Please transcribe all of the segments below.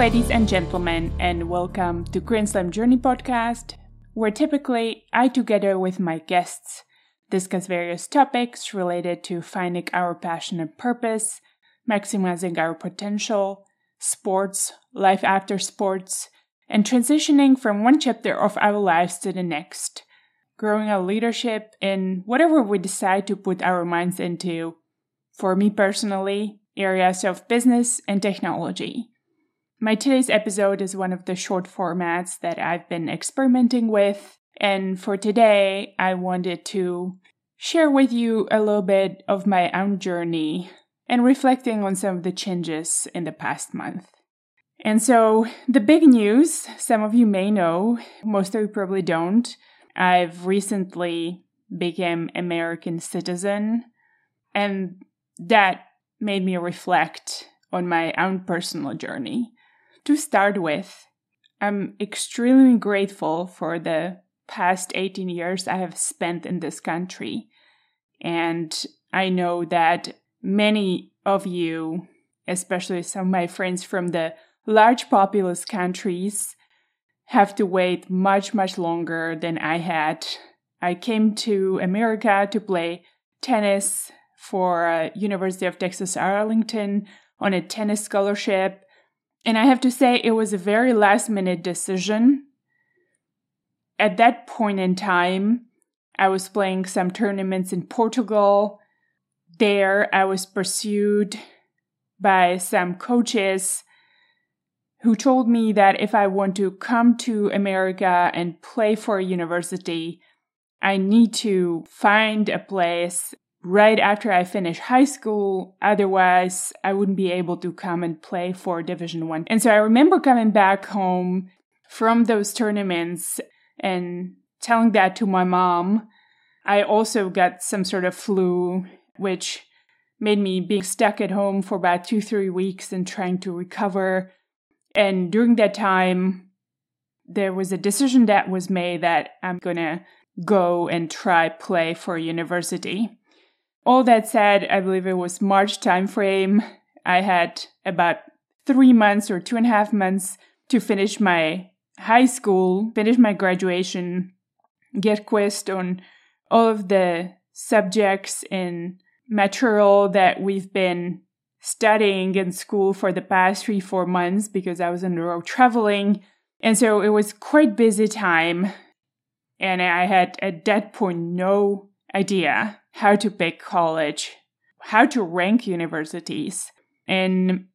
Ladies and gentlemen, and welcome to Grand Slam Journey podcast, where typically I, together with my guests, discuss various topics related to finding our passion and purpose, maximizing our potential, sports, life after sports, and transitioning from one chapter of our lives to the next, growing our leadership in whatever we decide to put our minds into. For me personally, areas of business and technology. My today's episode is one of the short formats that I've been experimenting with. And for today, I wanted to share with you a little bit of my own journey and reflecting on some of the changes in the past month. And so, the big news, some of you may know, most of you probably don't. I've recently become American citizen, and that made me reflect on my own personal journey. To start with, I'm extremely grateful for the past 18 years I have spent in this country. And I know that many of you, especially some of my friends from the large populous countries, have to wait much, much longer than I had. I came to America to play tennis for uh, University of Texas Arlington on a tennis scholarship and I have to say, it was a very last minute decision. At that point in time, I was playing some tournaments in Portugal. There, I was pursued by some coaches who told me that if I want to come to America and play for a university, I need to find a place right after I finish high school. Otherwise, I wouldn't be able to come and play for Division One. And so I remember coming back home from those tournaments and telling that to my mom. I also got some sort of flu, which made me being stuck at home for about two, three weeks and trying to recover. And during that time, there was a decision that was made that I'm gonna go and try play for university. All that said, I believe it was March timeframe. I had about three months or two and a half months to finish my high school, finish my graduation, get quizzed on all of the subjects and material that we've been studying in school for the past three, four months because I was on the road traveling. And so it was quite busy time. And I had at that point no idea how to pick college, how to rank universities. And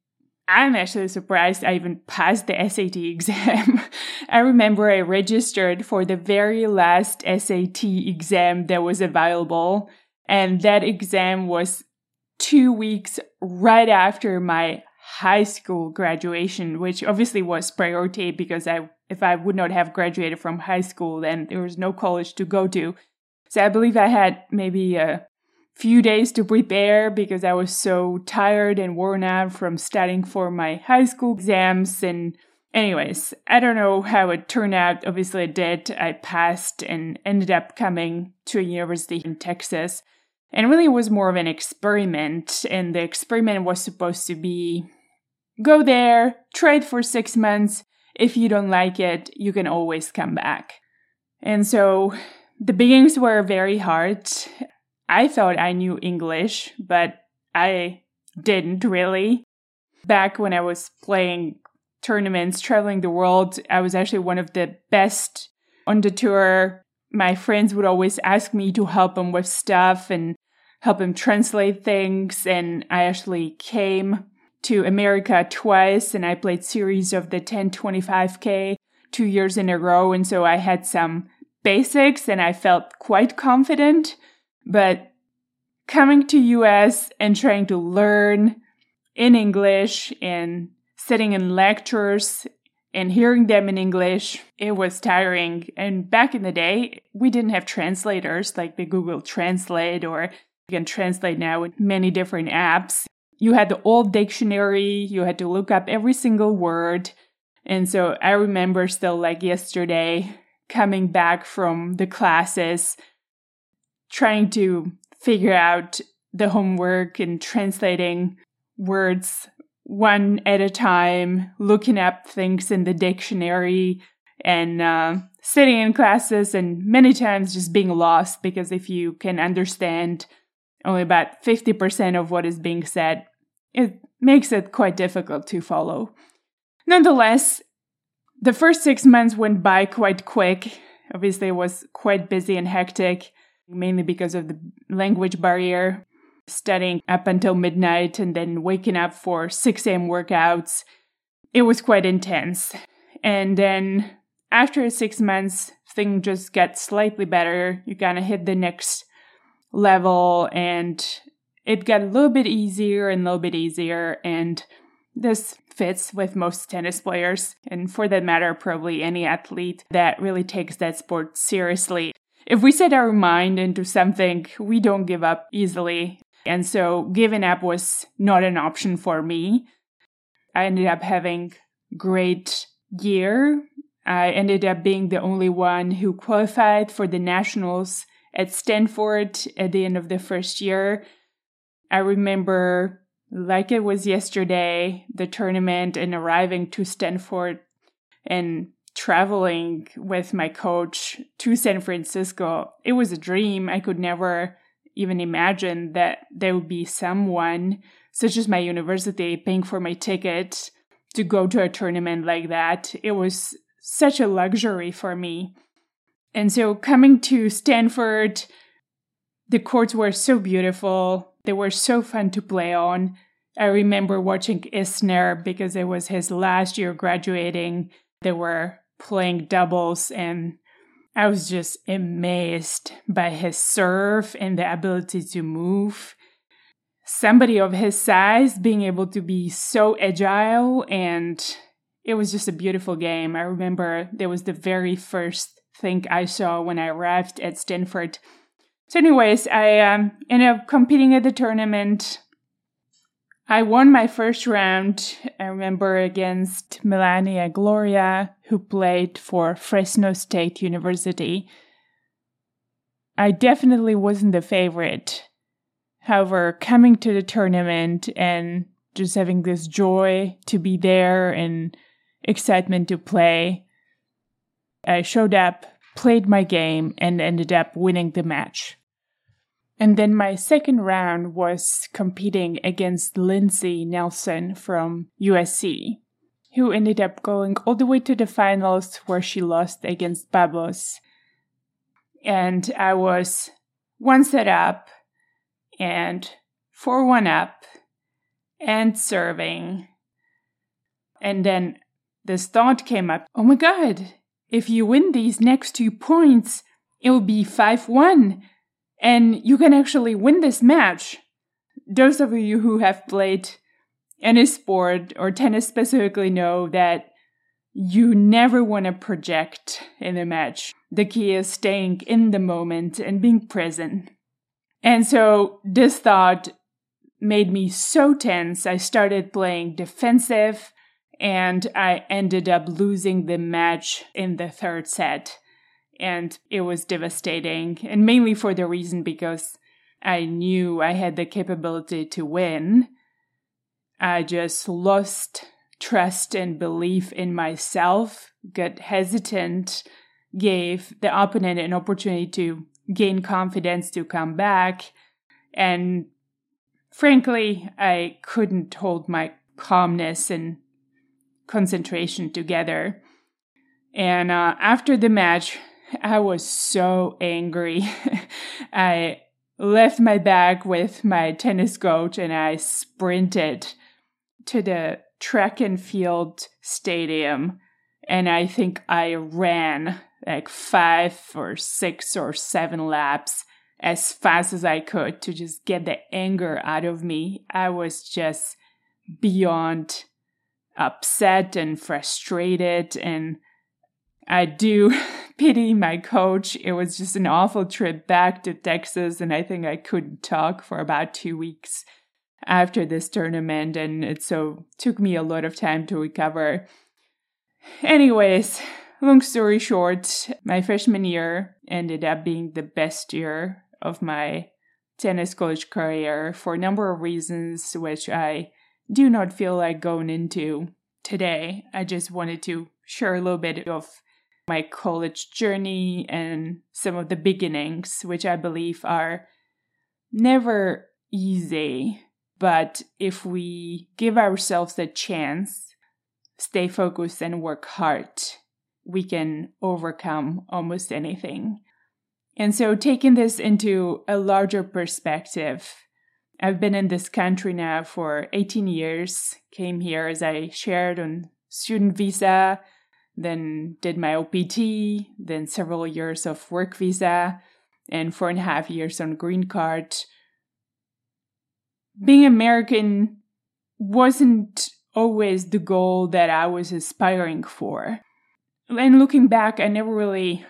I'm actually surprised I even passed the SAT exam. I remember I registered for the very last SAT exam that was available, and that exam was two weeks right after my high school graduation, which obviously was priority because I if I would not have graduated from high school, then there was no college to go to. So I believe I had maybe a few days to prepare because I was so tired and worn out from studying for my high school exams. And, anyways, I don't know how it turned out. Obviously, it did. I passed and ended up coming to a university in Texas. And really, it was more of an experiment. And the experiment was supposed to be go there, try it for six months. If you don't like it, you can always come back. And so the beginnings were very hard. I thought I knew English, but I didn't really. Back when I was playing tournaments, traveling the world, I was actually one of the best on the tour. My friends would always ask me to help them with stuff and help them translate things. And I actually came to America twice and I played series of the 1025K two years in a row. And so I had some basics and I felt quite confident. But coming to US and trying to learn in English and sitting in lectures and hearing them in English, it was tiring. And back in the day, we didn't have translators like the Google Translate or you can translate now with many different apps. You had the old dictionary, you had to look up every single word. And so I remember still like yesterday coming back from the classes trying to figure out the homework and translating words one at a time, looking up things in the dictionary and uh, sitting in classes and many times just being lost because if you can understand only about 50% of what is being said, it makes it quite difficult to follow. Nonetheless, the first six months went by quite quick. Obviously, it was quite busy and hectic, mainly because of the language barrier, studying up until midnight and then waking up for 6 a.m. workouts. It was quite intense. And then after six months, things just get slightly better. You kind of hit the next level and it got a little bit easier and a little bit easier. And this fits with most tennis players, and for that matter, probably any athlete that really takes that sport seriously. If we set our mind into something, we don't give up easily. And so giving up was not an option for me. I ended up having great year I ended up being the only one who qualified for the nationals at Stanford at the end of the first year. I remember, like it was yesterday, the tournament and arriving to Stanford and traveling with my coach to San Francisco. It was a dream. I could never even imagine that there would be someone, such as my university, paying for my ticket to go to a tournament like that. It was such a luxury for me. And so coming to Stanford, the courts were so beautiful. They were so fun to play on. I remember watching Isner because it was his last year graduating. They were playing doubles and I was just amazed by his serve and the ability to move. Somebody of his size being able to be so agile and it was just a beautiful game. I remember there was the very first thing I saw when I arrived at Stanford. So, anyways, I um, ended up competing at the tournament. I won my first round. I remember against Melania Gloria, who played for Fresno State University. I definitely wasn't the favorite. However, coming to the tournament and just having this joy to be there and excitement to play. I showed up, played my game, and ended up winning the match. And then my second round was competing against Lindsey Nelson from USC, who ended up going all the way to the finals where she lost against Babos. And I was one set up and four one up and serving. And then this thought came up oh my god, if you win these next two points, it'll be 5 1, and you can actually win this match. Those of you who have played any sport or tennis specifically know that you never want to project in a match. The key is staying in the moment and being present. And so this thought made me so tense. I started playing defensive and I ended up losing the match in the third set. And it was devastating, and mainly for the reason because I knew I had the capability to win. I just lost trust and belief in myself, got hesitant, gave the opponent an opportunity to gain confidence to come back. And frankly, I couldn't hold my calmness and concentration together. And uh, after the match, I was so angry. I left my bag with my tennis coach and I sprinted to the track and field stadium. And I think I ran like five or six or seven laps as fast as I could to just get the anger out of me. I was just beyond upset and frustrated and I do pity my coach. It was just an awful trip back to Texas, and I think I couldn't talk for about two weeks after this tournament, and it so took me a lot of time to recover. Anyways, long story short, my freshman year ended up being the best year of my tennis college career for a number of reasons, which I do not feel like going into today. I just wanted to share a little bit of my college journey and some of the beginnings, which I believe are never easy. But if we give ourselves a chance, stay focused, and work hard, we can overcome almost anything. And so, taking this into a larger perspective, I've been in this country now for 18 years, came here as I shared on student visa, then did my OPT, then several years of work visa, and four and a half years on green card. Being American wasn't always the goal that I was aspiring for. And looking back, I never really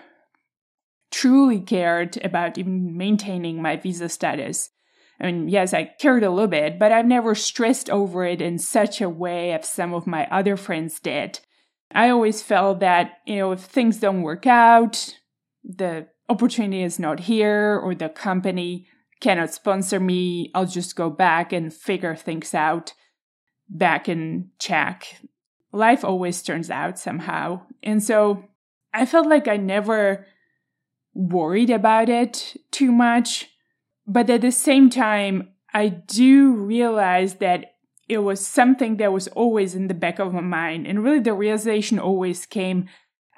truly cared about even maintaining my visa status. I mean, yes, I cared a little bit, but I've never stressed over it in such a way as some of my other friends did. I always felt that, you know, if things don't work out, the opportunity is not here, or the company cannot sponsor me, I'll just go back and figure things out back in Czech. Life always turns out somehow. And so I felt like I never worried about it too much. But at the same time, I do realize that it was something that was always in the back of my mind. And really, the realization always came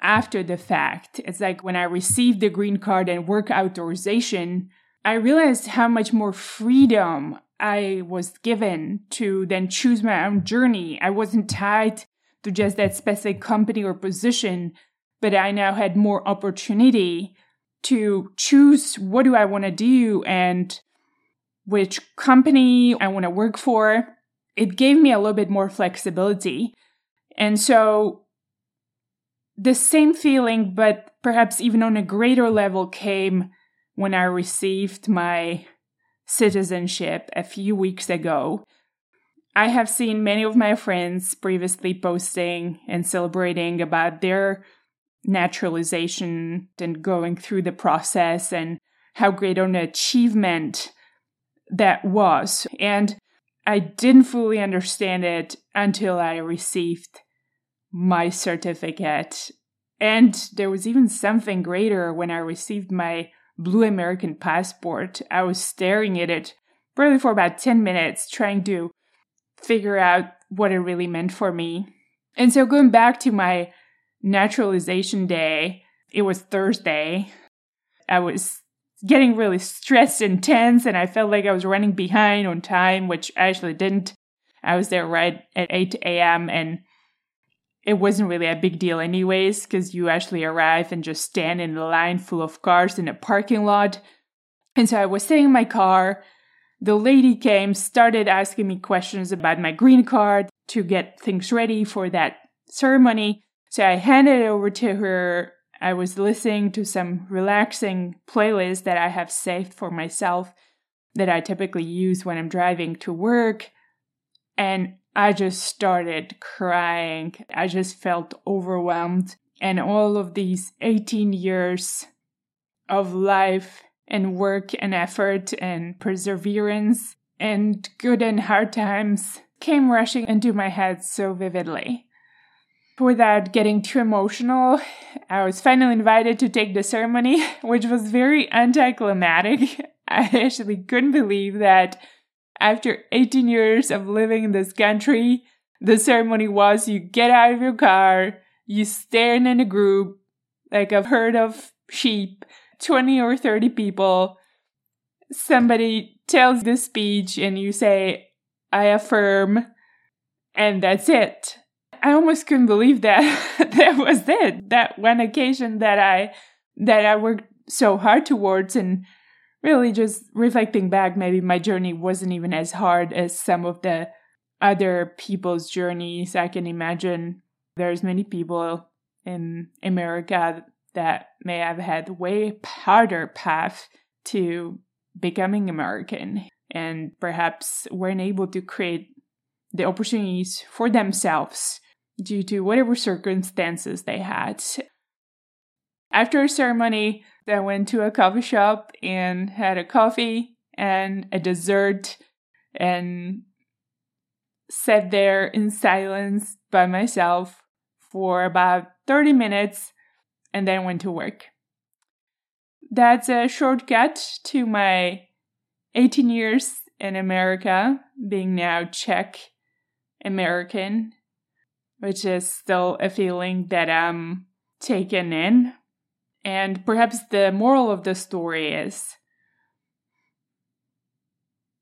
after the fact. It's like when I received the green card and work authorization, I realized how much more freedom I was given to then choose my own journey. I wasn't tied to just that specific company or position, but I now had more opportunity to choose what do I want to do and which company I want to work for. It gave me a little bit more flexibility. And so the same feeling, but perhaps even on a greater level, came when I received my citizenship a few weeks ago. I have seen many of my friends previously posting and celebrating about their naturalization and going through the process and how great an achievement that was. And I didn't fully understand it until I received my certificate. And there was even something greater when I received my blue American passport. I was staring at it probably for about 10 minutes, trying to figure out what it really meant for me. And so, going back to my naturalization day, it was Thursday. I was getting really stressed and tense, and I felt like I was running behind on time, which I actually didn't. I was there right at 8 a.m., and it wasn't really a big deal, anyways, because you actually arrive and just stand in a line full of cars in a parking lot. And so I was sitting in my car. The lady came, started asking me questions about my green card to get things ready for that ceremony. So I handed it over to her. I was listening to some relaxing playlist that I have saved for myself that I typically use when I'm driving to work. And I just started crying. I just felt overwhelmed. And all of these 18 years of life and work and effort and perseverance and good and hard times came rushing into my head so vividly. Without getting too emotional, I was finally invited to take the ceremony, which was very anticlimactic. I actually couldn't believe that after 18 years of living in this country, the ceremony was you get out of your car, you stand in a group, like a herd of sheep, 20 or 30 people. Somebody tells the speech and you say, I affirm, and that's it. I almost couldn't believe that that was it. That one occasion that I that I worked so hard towards and really just reflecting back, maybe my journey wasn't even as hard as some of the other people's journeys. I can imagine there's many people in America that may have had way harder path to becoming American and perhaps weren't able to create the opportunities for themselves due to whatever circumstances they had. After a ceremony, I went to a coffee shop and had a coffee and a dessert and sat there in silence by myself for about 30 minutes and then went to work. That's a shortcut to my 18 years in America, being now Czech American, which is still a feeling that I'm taken in. And perhaps the moral of the story is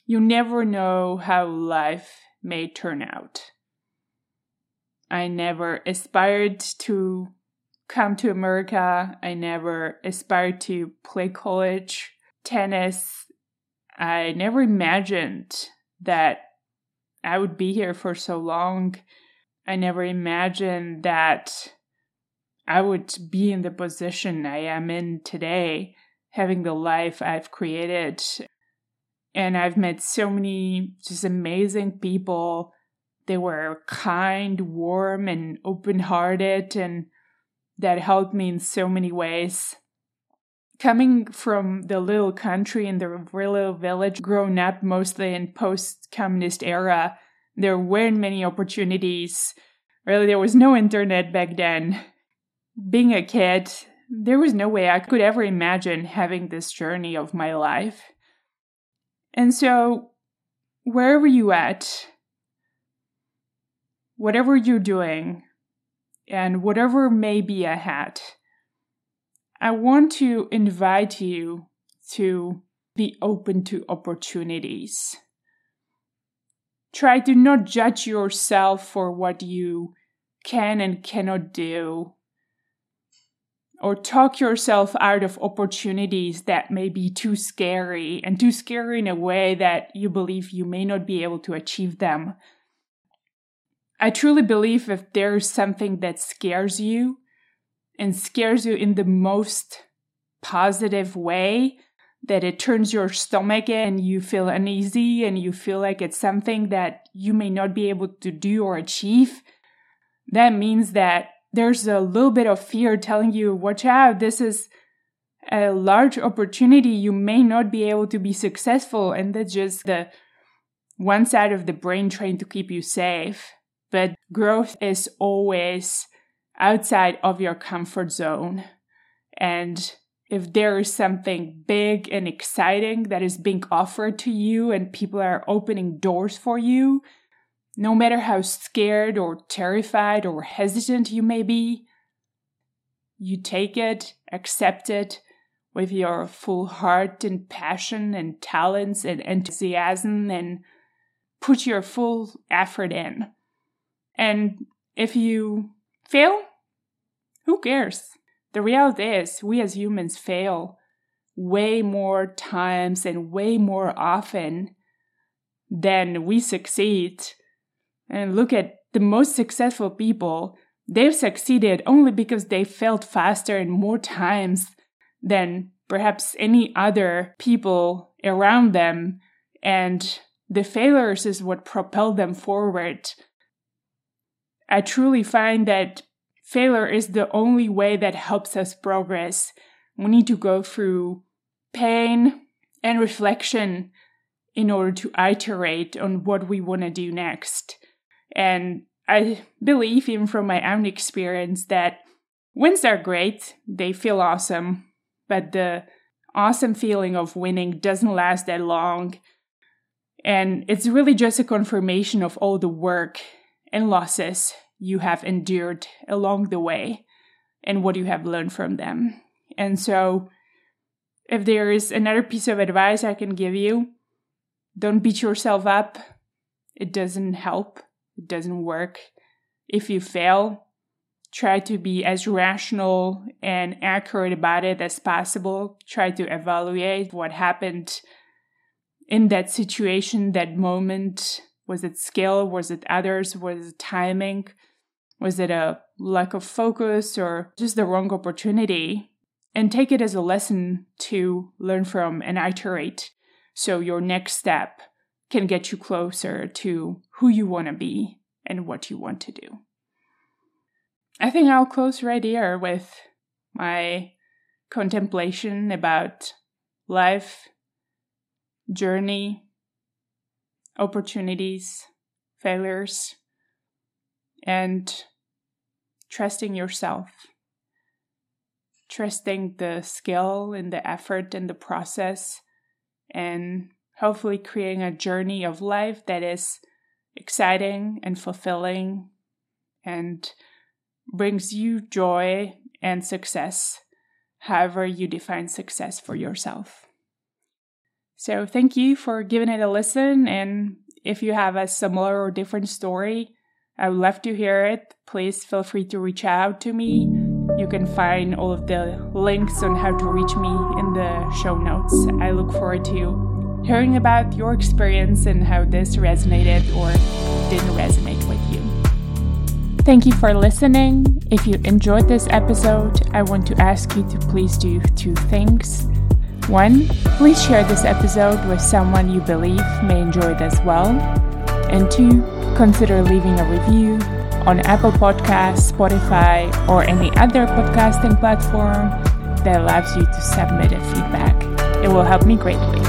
you never know how life may turn out. I never aspired to come to America. I never aspired to play college tennis. I never imagined that I would be here for so long. I never imagined that I would be in the position I am in today, having the life I've created. And I've met so many just amazing people. They were kind, warm, and open hearted, and that helped me in so many ways. Coming from the little country in the little village, grown up mostly in post communist era, there weren't many opportunities. Really, there was no internet back then. Being a kid, there was no way I could ever imagine having this journey of my life. And so, wherever you at, whatever you're doing, and whatever may be ahead, I want to invite you to be open to opportunities. Try to not judge yourself for what you can and cannot do, or talk yourself out of opportunities that may be too scary and too scary in a way that you believe you may not be able to achieve them. I truly believe if there's something that scares you and scares you in the most positive way, that it turns your stomach and you feel uneasy and you feel like it's something that you may not be able to do or achieve, that means that there's a little bit of fear telling you, watch out, this is a large opportunity. You may not be able to be successful. And that's just the one side of the brain trying to keep you safe. But growth is always outside of your comfort zone. And if there is something big and exciting that is being offered to you and people are opening doors for you, no matter how scared or terrified or hesitant you may be, you take it, accept it with your full heart and passion and talents and enthusiasm and put your full effort in. And if you fail, who cares? The reality is, we as humans fail way more times and way more often than we succeed. And look at the most successful people, they've succeeded only because they failed faster and more times than perhaps any other people around them. And the failures is what propelled them forward. I truly find that failure is the only way that helps us progress. We need to go through pain and reflection in order to iterate on what we want to do next. And I believe, even from my own experience, that wins are great, they feel awesome, but the awesome feeling of winning doesn't last that long. And it's really just a confirmation of all the work and losses you have endured along the way and what you have learned from them. And so, if there is another piece of advice I can give you, don't beat yourself up. It doesn't help, it doesn't work. If you fail, try to be as rational and accurate about it as possible. Try to evaluate what happened in that situation, that moment, was it skill? Was it others? Was it timing? Was it a lack of focus or just the wrong opportunity? And take it as a lesson to learn from and iterate so your next step can get you closer to who you want to be and what you want to do. I think I'll close right here with my contemplation about life, journey, opportunities, failures, and trusting yourself, trusting the skill and the effort and the process, and hopefully creating a journey of life that is exciting and fulfilling and brings you joy and success, however you define success for yourself. So, thank you for giving it a listen. And if you have a similar or different story, I would love to hear it. Please feel free to reach out to me. You can find all of the links on how to reach me in the show notes. I look forward to hearing about your experience and how this resonated or didn't resonate with you. Thank you for listening. If you enjoyed this episode, I want to ask you to please do two things. One, please share this episode with someone you believe may enjoy it as well. And two, consider leaving a review on Apple Podcasts, Spotify, or any other podcasting platform that allows you to submit a feedback. It will help me greatly.